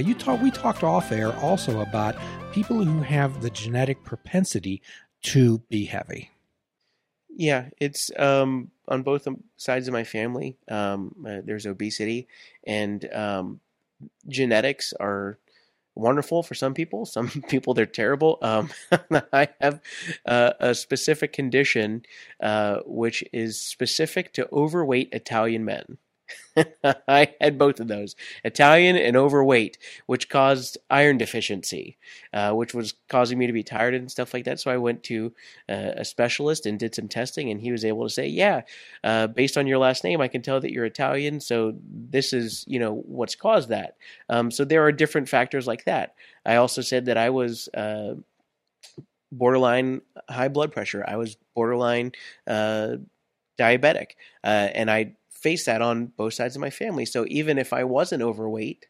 you talk, we talked off air also about people who have the genetic propensity to be heavy. Yeah, it's um, on both sides of my family. Um, uh, there's obesity, and um, genetics are wonderful for some people. Some people they're terrible. Um, I have uh, a specific condition uh, which is specific to overweight Italian men. I had both of those Italian and overweight, which caused iron deficiency, uh, which was causing me to be tired and stuff like that. So I went to uh, a specialist and did some testing, and he was able to say, Yeah, uh, based on your last name, I can tell that you're Italian. So this is, you know, what's caused that. Um, so there are different factors like that. I also said that I was uh, borderline high blood pressure, I was borderline uh, diabetic, uh, and I face that on both sides of my family. So even if I wasn't overweight,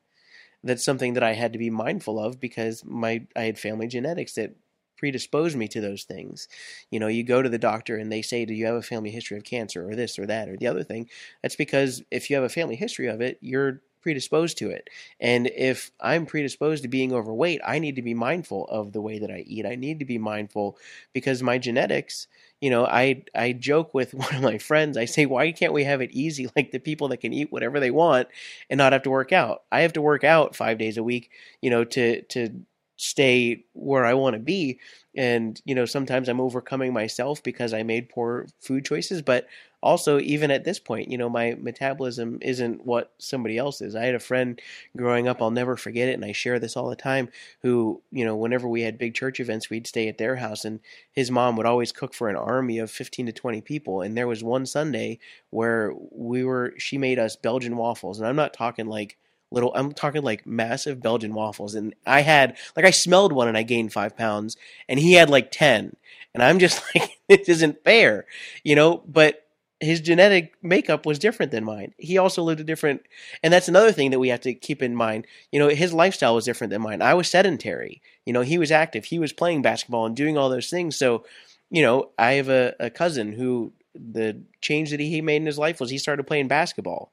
that's something that I had to be mindful of because my I had family genetics that predisposed me to those things. You know, you go to the doctor and they say, "Do you have a family history of cancer or this or that or the other thing?" That's because if you have a family history of it, you're predisposed to it. And if I'm predisposed to being overweight, I need to be mindful of the way that I eat. I need to be mindful because my genetics, you know, I I joke with one of my friends. I say, "Why can't we have it easy like the people that can eat whatever they want and not have to work out? I have to work out 5 days a week, you know, to to stay where I want to be. And, you know, sometimes I'm overcoming myself because I made poor food choices. But also, even at this point, you know, my metabolism isn't what somebody else is. I had a friend growing up, I'll never forget it. And I share this all the time, who, you know, whenever we had big church events, we'd stay at their house. And his mom would always cook for an army of 15 to 20 people. And there was one Sunday where we were, she made us Belgian waffles. And I'm not talking like, little i'm talking like massive belgian waffles and i had like i smelled one and i gained five pounds and he had like 10 and i'm just like this isn't fair you know but his genetic makeup was different than mine he also lived a different and that's another thing that we have to keep in mind you know his lifestyle was different than mine i was sedentary you know he was active he was playing basketball and doing all those things so you know i have a, a cousin who the change that he made in his life was he started playing basketball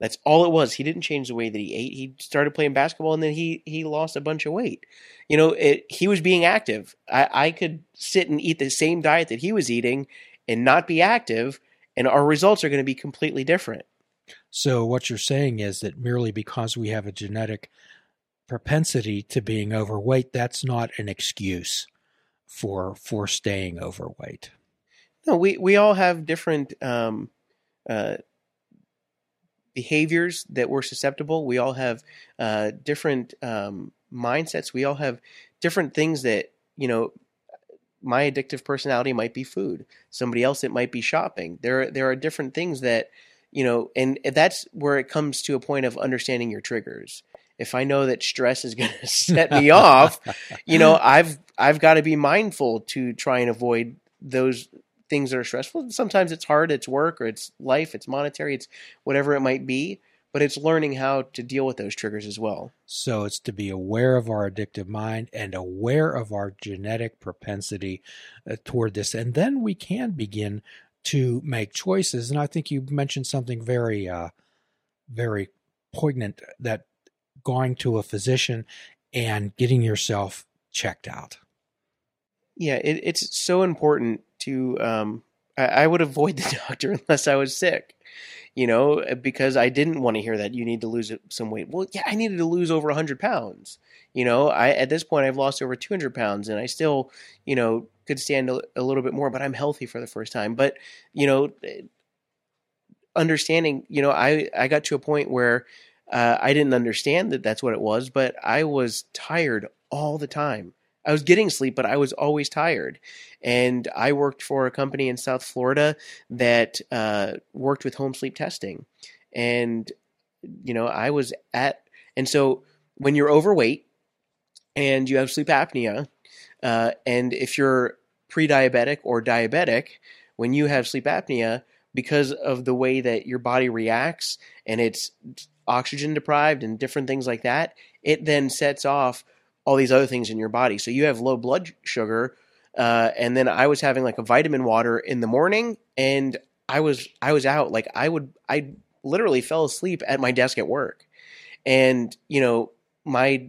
that's all it was. He didn't change the way that he ate. He started playing basketball and then he he lost a bunch of weight. You know, it, he was being active. I, I could sit and eat the same diet that he was eating and not be active, and our results are going to be completely different. So what you're saying is that merely because we have a genetic propensity to being overweight, that's not an excuse for for staying overweight. No, we we all have different um, uh, behaviors that we're susceptible. We all have uh, different um, mindsets. We all have different things that, you know, my addictive personality might be food. Somebody else, it might be shopping. There, there are different things that, you know, and that's where it comes to a point of understanding your triggers. If I know that stress is going to set me off, you know, I've I've got to be mindful to try and avoid those things that are stressful. Sometimes it's hard, it's work or it's life, it's monetary, it's whatever it might be, but it's learning how to deal with those triggers as well. So it's to be aware of our addictive mind and aware of our genetic propensity uh, toward this. And then we can begin to make choices. And I think you mentioned something very, uh, very poignant that going to a physician and getting yourself checked out. Yeah, it, it's so important to um, I, I would avoid the doctor unless I was sick you know, eh, because I didn't want to hear that you need to lose uh, some weight. Well, yeah, I needed to lose over 100 pounds. You know, I at this point I've lost over 200 pounds, and I still, you know, could stand a, a little bit more, but I'm healthy for the first time. But you know, eh, understanding, you know, I I got to a point where uh, I didn't understand that that's what it was, but I was tired all the time. I was getting sleep, but I was always tired. And I worked for a company in South Florida that uh, worked with home sleep testing. And, you know, I was at, and so when you're overweight and you have sleep apnea, uh, and if you're pre diabetic or diabetic, when you have sleep apnea, because of the way that your body reacts and it's oxygen deprived and different things like that, it then sets off all these other things in your body. So you have low blood sugar, uh, and then I was having like a vitamin water in the morning, and I was I was out like I would I literally fell asleep at my desk at work, and you know my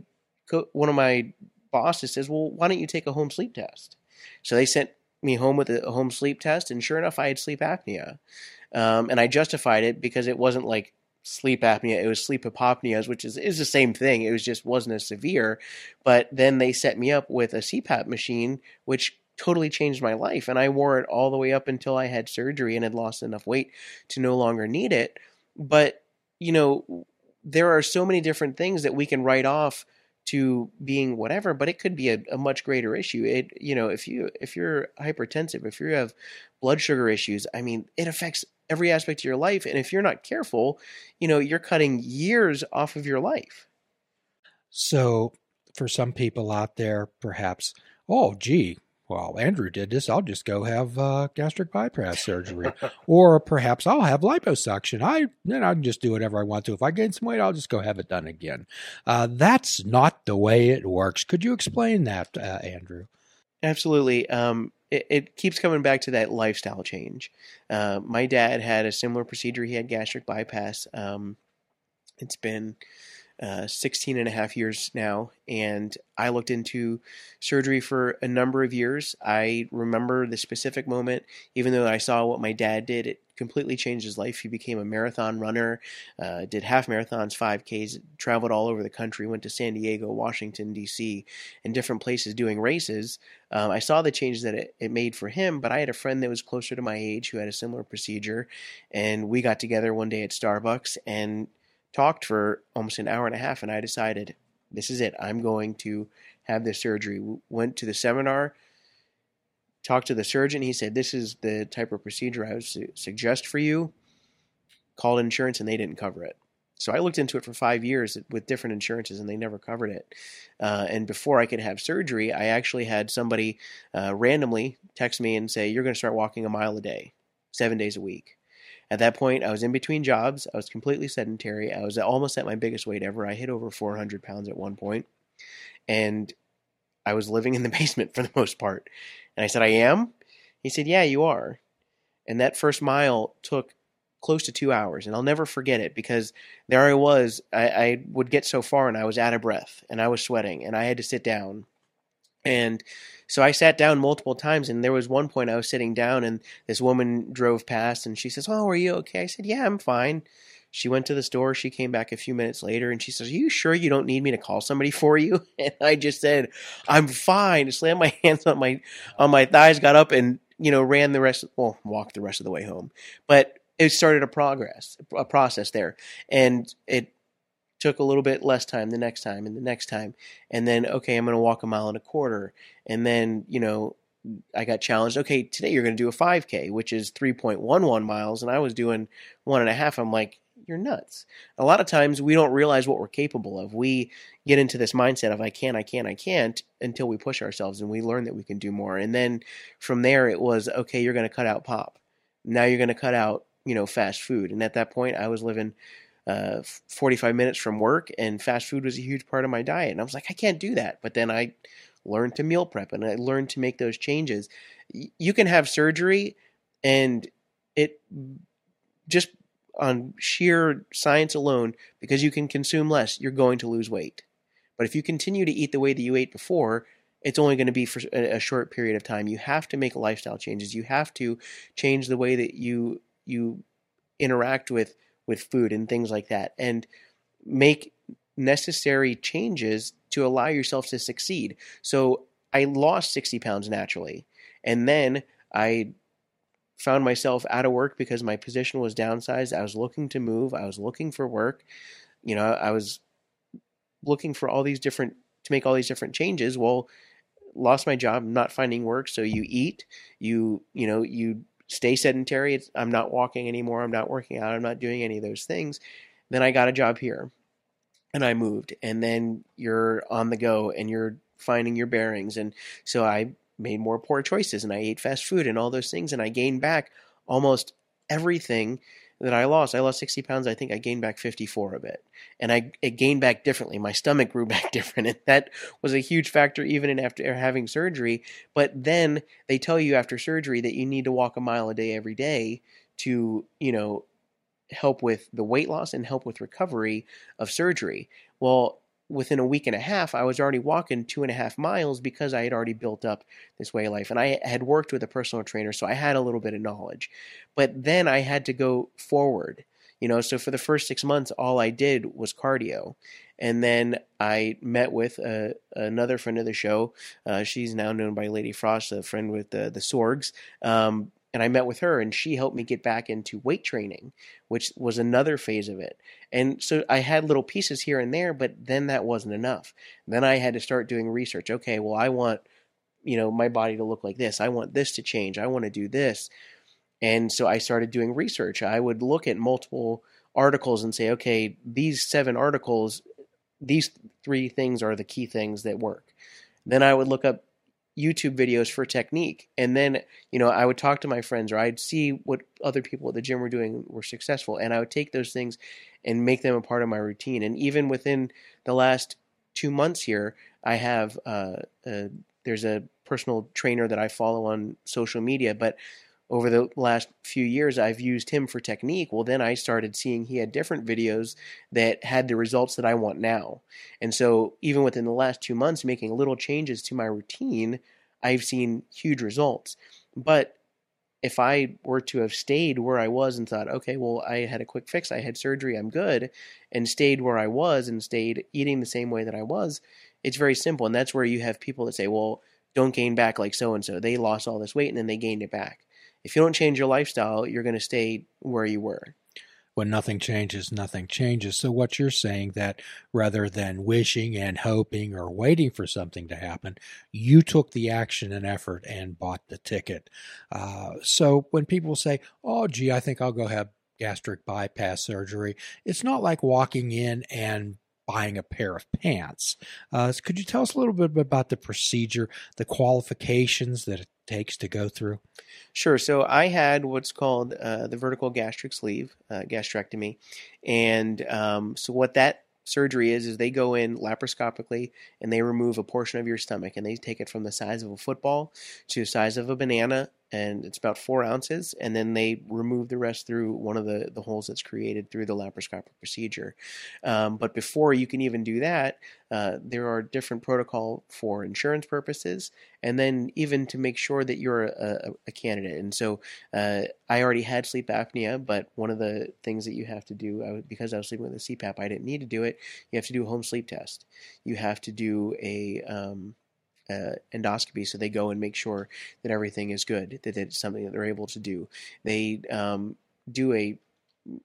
one of my bosses says, "Well, why don't you take a home sleep test?" So they sent me home with a home sleep test, and sure enough, I had sleep apnea. Um, and I justified it because it wasn't like sleep apnea; it was sleep hypopneas, which is is the same thing. It was just wasn't as severe. But then they set me up with a CPAP machine, which totally changed my life, and I wore it all the way up until I had surgery and had lost enough weight to no longer need it. But you know, there are so many different things that we can write off to being whatever, but it could be a, a, much greater issue. It, you know, if you if you're hypertensive, if you have blood sugar issues, I mean, it affects every aspect of your life, and if you're not careful, you know, you're cutting years off of your life. So, for some people out there, perhaps, oh, gee, well, Andrew did this. I'll just go have uh, gastric bypass surgery, or perhaps I'll have liposuction. I then I can just do whatever I want to. If I gain some weight, I'll just go have it done again. Uh, that's not the way it works. Could you explain that, uh, Andrew? Absolutely. Um, it, it, keeps coming back to that lifestyle change. Uh, my dad had a similar procedure. He had gastric bypass. Um, it's been uh, 16 and a half years now, and I looked into surgery for a number of years. I remember the specific moment, even though I saw what my dad did, it completely changed his life. He became a marathon runner, uh, did half marathons, 5Ks, traveled all over the country, went to San Diego, Washington, D.C., and different places doing races. Um, I saw the changes that it, it made for him, but I had a friend that was closer to my age who had a similar procedure, and we got together one day at Starbucks and talked for almost an hour and a half, and I decided this is it. I'm going to have this surgery. Went to the seminar, talked to the surgeon. He said, This is the type of procedure I would su- suggest for you. Called insurance, and they didn't cover it. So I looked into it for five years with different insurances, and they never covered it. Uh, and before I could have surgery, I actually had somebody uh, randomly text me and say, "You're going to start walking a mile a day, seven days a week." At that point, I was in between jobs. I was completely sedentary. I was almost at my biggest weight ever. I hit over 400 pounds at one point, and I was living in the basement for the most part. And I said, I am? He said, Yeah, you are. And that first mile took close to two hours. And I'll never forget it because there I was. I, I would get so far and I was out of breath and I was sweating and I had to sit down. And so I sat down multiple times, and there was one point I was sitting down, and this woman drove past, and she says, "Oh, are you okay?" I said, "Yeah, I'm fine." She went to the store. She came back a few minutes later, and she says, "Are you sure you don't need me to call somebody for you?" And I just said, "I'm fine." Slammed my hands on my on my thighs, got up, and you know, ran the rest. Well, walked the rest of the way home, but it started a progress, a process there, and it took a little bit less time the next time and the next time. And then okay i'm going to walk a mile and a quarter. And then you know i got challenged okay today you're going to do a 5k which is 3.11 miles. And i was doing one and a half. I'm like you're nuts. A lot of times we don't realize what we're capable of. We get into this mindset of i can't i can't i can't until we push ourselves and we learn that we can do more. And then from there it was okay you're going to cut out pop. Now you're going to cut out you know fast food. And at that point i was living uh, 45 minutes from work, and fast food was a huge part of my diet. And I was like, I can't do that. But then I learned to meal prep and I learned to make those changes. You can have surgery, and it just on sheer science alone, because you can consume less, you're going to lose weight. But if you continue to eat the way that you ate before, it's only going to be for a short period of time. You have to make lifestyle changes. You have to change the way that you you interact with with food and things like that and make necessary changes to allow yourself to succeed. So I lost 60 pounds naturally. And then I found myself out of work because my position was downsized. I was looking to move, I was looking for work. You know, I was looking for all these different to make all these different changes. Well, lost my job, not finding work, so you eat, you you know, you stay sedentary. It's, I'm not walking anymore. I'm not working out. I'm not doing any of those things. Then I got a job here and I moved. And then you're on the go and you're finding your bearings. And so I made more poor choices and I ate fast food and all those things. And I gained back almost everything that I lost. I lost 60 pounds. I think I gained back 54 of it. And I it gained back differently. My stomach grew back different. And that was a huge factor even in after having surgery. But then they tell you after surgery that you need to walk a mile a day every day to, you know, help with the weight loss and help with recovery of surgery. Well, within a week and a half, I was already walking two and a half miles because I had already built up this way of life. And I had worked with a personal trainer, so I had a little bit of knowledge. But then I had to go forward. You know, so for the first six months, all I did was cardio. And then I met with uh, another friend of the show. Uh, she's now known by Lady Frost, a friend with the, the Sorgs. Um, and I met with her, and she helped me get back into weight training, which was another phase of it. And so I had little pieces here and there, but then that wasn't enough. Then I had to start doing research. Okay, well, I want you know my body to look like this. I want this to change. I want to do this. And so I started doing research. I would look at multiple articles and say, okay, these seven articles, these three things are the key things that work. Then I would look up YouTube videos for technique. And then, you know, I would talk to my friends or I'd see what other people at the gym were doing were successful. And I would take those things and make them a part of my routine. And even within the last two months here, I have, uh, uh, there's a personal trainer that I follow on social media, but over the last few years I've used him for technique. Well, then I started seeing he had different videos that had the results that I want now. And so, even within the last two months, making little changes to my routine, I've seen huge results. But if I were to have stayed where I was and thought, okay, well, I had a quick fix, I had surgery, I'm good, and stayed where I was and stayed eating the same way that I was, it's very simple. And that's where you have people that say, well, don't gain back like so and so. They lost all this weight and then they gained it back if you don't change your lifestyle, you're going to stay where you were. When nothing changes, nothing changes. So, what you're saying that rather than wishing and hoping or waiting for something to happen, you took the action and effort and bought the ticket. Uh, so, when people say, "Oh, gee, I think I'll go have gastric bypass surgery," it's not like walking in and buying a pair of pants. Uh, could you tell us a little bit about the procedure, the qualifications that it takes to go through? Sure. So I had what's called uh, the vertical gastric sleeve uh, gastrectomy, and um, so what that surgery is is they go in laparoscopically and they remove a portion of your stomach and they take it from the size of a football to the size of a banana and it's about four ounces, and then they remove the rest through one of the, the holes that's created through the laparoscopic procedure. Um, but before you can even do that, uh, there are different protocol for insurance purposes, and then even to make sure that you're a, a, a candidate. And so uh, I already had sleep apnea, but one of the things that you have to do, I, because I was sleeping with a CPAP, I didn't need to do it. You have to do a home sleep test. You have to do a um, uh, endoscopy, so they go and make sure that everything is good, that it's something that they're able to do. They um, do a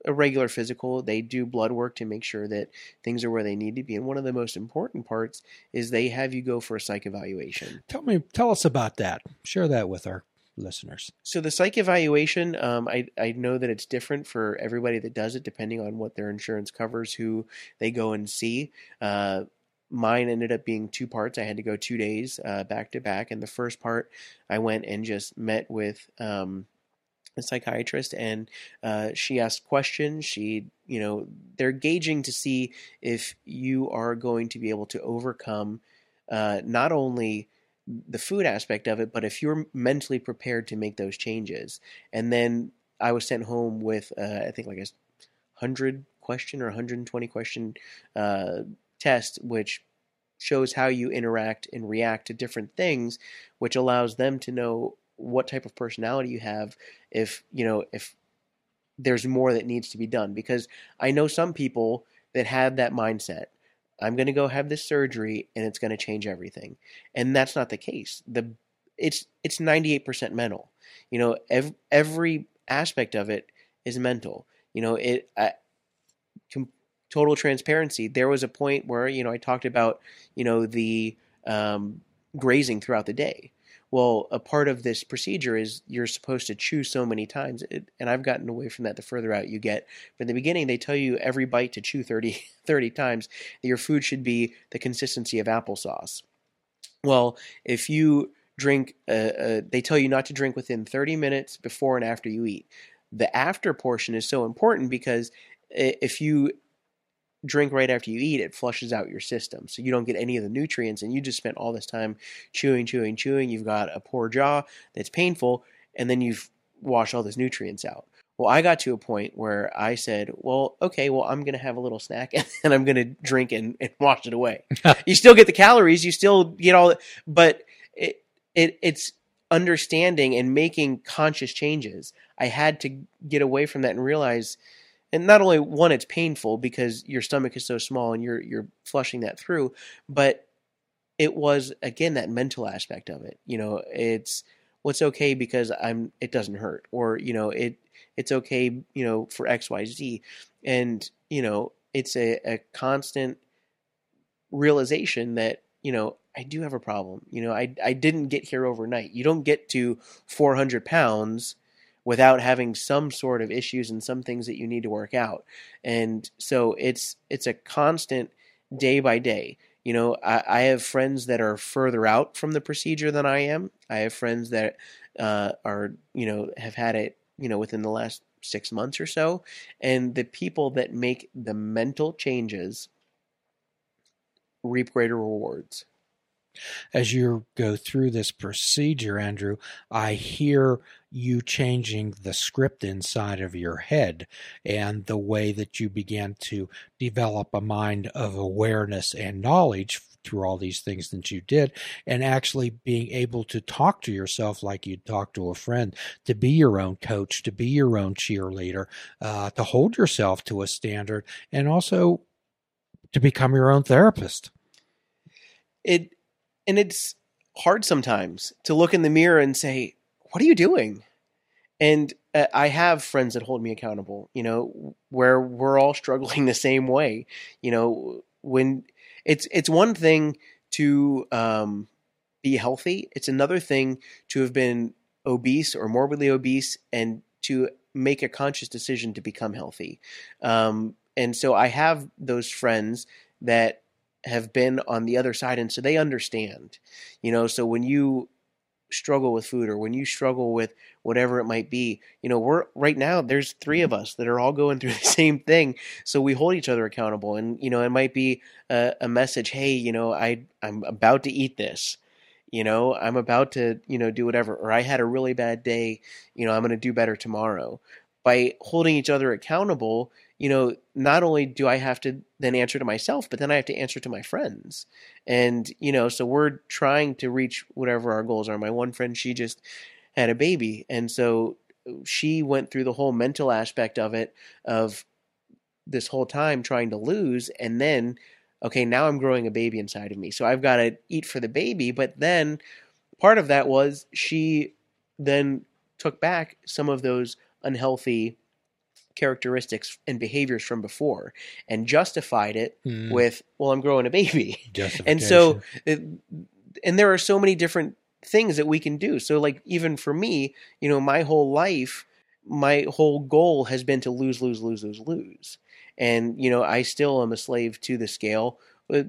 a regular physical. They do blood work to make sure that things are where they need to be. And one of the most important parts is they have you go for a psych evaluation. Tell me, tell us about that. Share that with our listeners. So the psych evaluation, um, I I know that it's different for everybody that does it, depending on what their insurance covers, who they go and see. Uh, mine ended up being two parts. I had to go two days uh, back to back. And the first part, I went and just met with um, a psychiatrist, and uh, she asked questions. She, you know, they're gauging to see if you are going to be able to overcome uh, not only the food aspect of it, but if you're mentally prepared to make those changes. And then I was sent home with, uh, I think, like a hundred question or 120 question uh, test, which shows how you interact and react to different things, which allows them to know what type of personality you have if, you know, if there's more that needs to be done. Because I know some people that have that mindset. I'm going to go have this surgery and it's going to change everything. And that's not the case. The it's it's 98% mental. You know, ev- every aspect of it is mental. You know, it I, com- total transparency, there was a point where you know I talked about you know the um, grazing throughout the day. Well, a part of this procedure is you're supposed to chew so many times, it, and I've gotten away from that the further out you get. But in the beginning, they tell you every bite to chew 30, 30 times. That your food should be the consistency of applesauce. Well, if you drink, uh, uh, they tell you not to drink within 30 minutes before and after you eat. The after portion is so important because if you drink right after you eat, it flushes out your system. So you don't get any of the nutrients and you just spent all this time chewing, chewing, chewing. You've got a poor jaw that's painful, and then you've washed all those nutrients out. Well, I got to a point where I said, well, okay, well, I'm going to have a little snack and I'm going to drink and, and wash it away. you still get the calories, you still get all, but it, it, it's understanding and making conscious changes. I had to get away from that and realize, and not only one, it's painful because your stomach is so small and you're, you're flushing that through, but it was again, that mental aspect of it. You know, it's, what's okay because I'm it doesn't hurt or you know it it's okay you know for XYZ and you know it's a, a constant realization that you know I do have a problem. You know I I didn't get here overnight. You don't get to 400 pounds without having some sort of issues and some things that you need to work out and so it's it's a constant day by day you know, I, I, have friends that are further out from the procedure than I am. I have friends that uh, are, you know, have had it, you know, within the last six months or so. And the people that make the mental changes reap greater rewards. As you go through this procedure, Andrew, I hear you changing the script inside of your head and the way that you began to develop a mind of awareness and knowledge through all these things that you did and actually being able to talk to yourself like you'd talk to a friend to be your own coach to be your own cheerleader uh, to hold yourself to a standard and also to become your own therapist. It and it's hard sometimes to look in the mirror and say what are you doing? And uh, I have friends that hold me accountable, you know, where we're all struggling the same way. You know, when it's it's one thing to um, be healthy, it's another thing to have been obese or morbidly obese and to make a conscious decision to become healthy. Um, and so I have those friends that have been on the other side and so they understand you know so when you struggle with food or when you struggle with whatever it might be you know we're right now there's three of us that are all going through the same thing. So we hold each other accountable and you know it might be a, a message hey you know i i'm about to eat this. You know i'm about to you know do whatever or i had a really bad day. You know i'm going to do better tomorrow. By holding each other accountable you know, not only do I have to then answer to myself, but then I have to answer to my friends. And, you know, so we're trying to reach whatever our goals are. My one friend, she just had a baby. And so she went through the whole mental aspect of it, of this whole time trying to lose. And then, okay, now I'm growing a baby inside of me. So I've got to eat for the baby. But then part of that was she then took back some of those unhealthy characteristics and behaviors from before and justified it mm. with, well, I'm growing a baby. And so, it, and there are so many different things that we can do. So, like, even for me, you know, my whole life, my whole goal has been to lose, lose, lose, lose, lose. And, you know, I still am a slave to the scale. But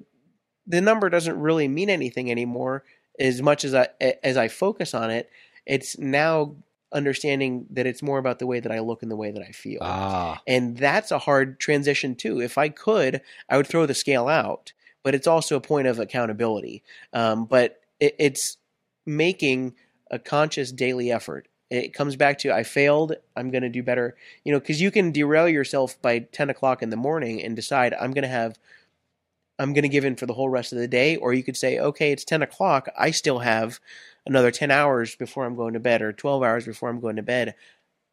the number doesn't really mean anything anymore as much as I as I focus on it. It's now understanding that it's more about the way that I look and the way that I feel. Ah. And that's a hard transition too. If I could, I would throw the scale out, but it's also a point of accountability. Um, but it, it's making a conscious daily effort. It comes back to I failed. I'm going to do better. You know, because you can derail yourself by 10 o'clock in the morning and decide I'm going to have I'm going to give in for the whole rest of the day. Or you could say, okay, it's 10 o'clock. I still have another 10 hours before I'm going to bed or 12 hours before I'm going to bed,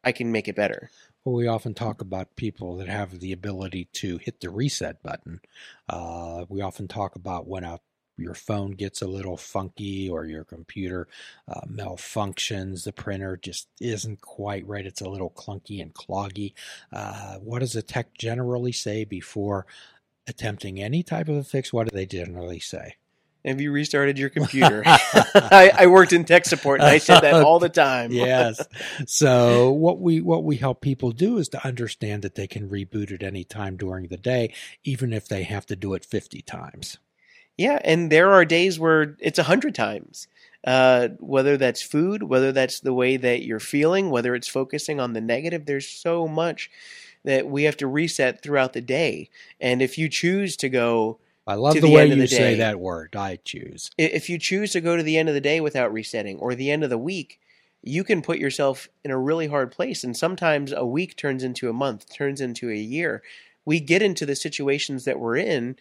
I can make it better. Well, we often talk about people that have the ability to hit the reset button. Uh, we often talk about when a your phone gets a little funky or your computer uh, malfunctions, the printer just isn't quite right. It's a little clunky and cloggy. Uh, what does a tech generally say before attempting any type of a fix? What do they generally say? Have you restarted your computer? I, I, worked in tech support and I said that all the time. yes. So what we what we help people do is to understand that they can reboot at any time during the day, even if they have to do it fifty times. Yeah, and there are days where it's a hundred times. Uh, whether that's food, whether that's the way that you're feeling, whether it's focusing on the negative, there's so much that we have to reset throughout the day. And if you choose to go I love the, the, way you the say that word. I choose. If you choose to go to the end of the day without resetting, or the end of the week, you can put yourself in a really hard place. And sometimes a week turns into a month, turns into a year. We get into the situations that we're in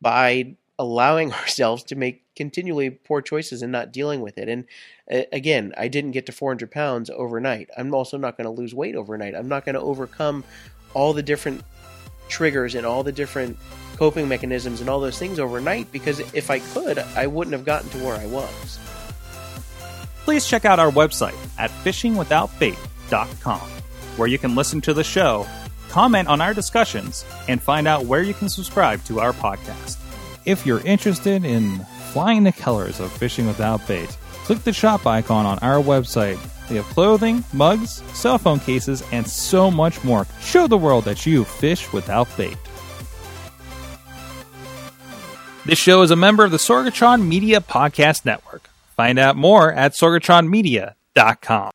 by allowing ourselves to make continually poor choices and not dealing with it. And uh, again, I didn't get to 400 pounds overnight. I'm also not going to lose weight overnight. I'm not going to overcome all the different triggers and all the different coping mechanisms and all those things overnight because if I could, I wouldn't have gotten to where I was. Please check out our website at fishingwithoutbait.com, where you can listen to the show, comment on our discussions, and find out where you can subscribe to our podcast. If you're interested in flying the colors of Fishing Without Bait, click the shop icon on our website. We have clothing, mugs, cell phone cases, and so much more. Show the world that you fish without bait. This show is a member of the Sorgatron Media Podcast Network. Find out more at sorgatronmedia.com.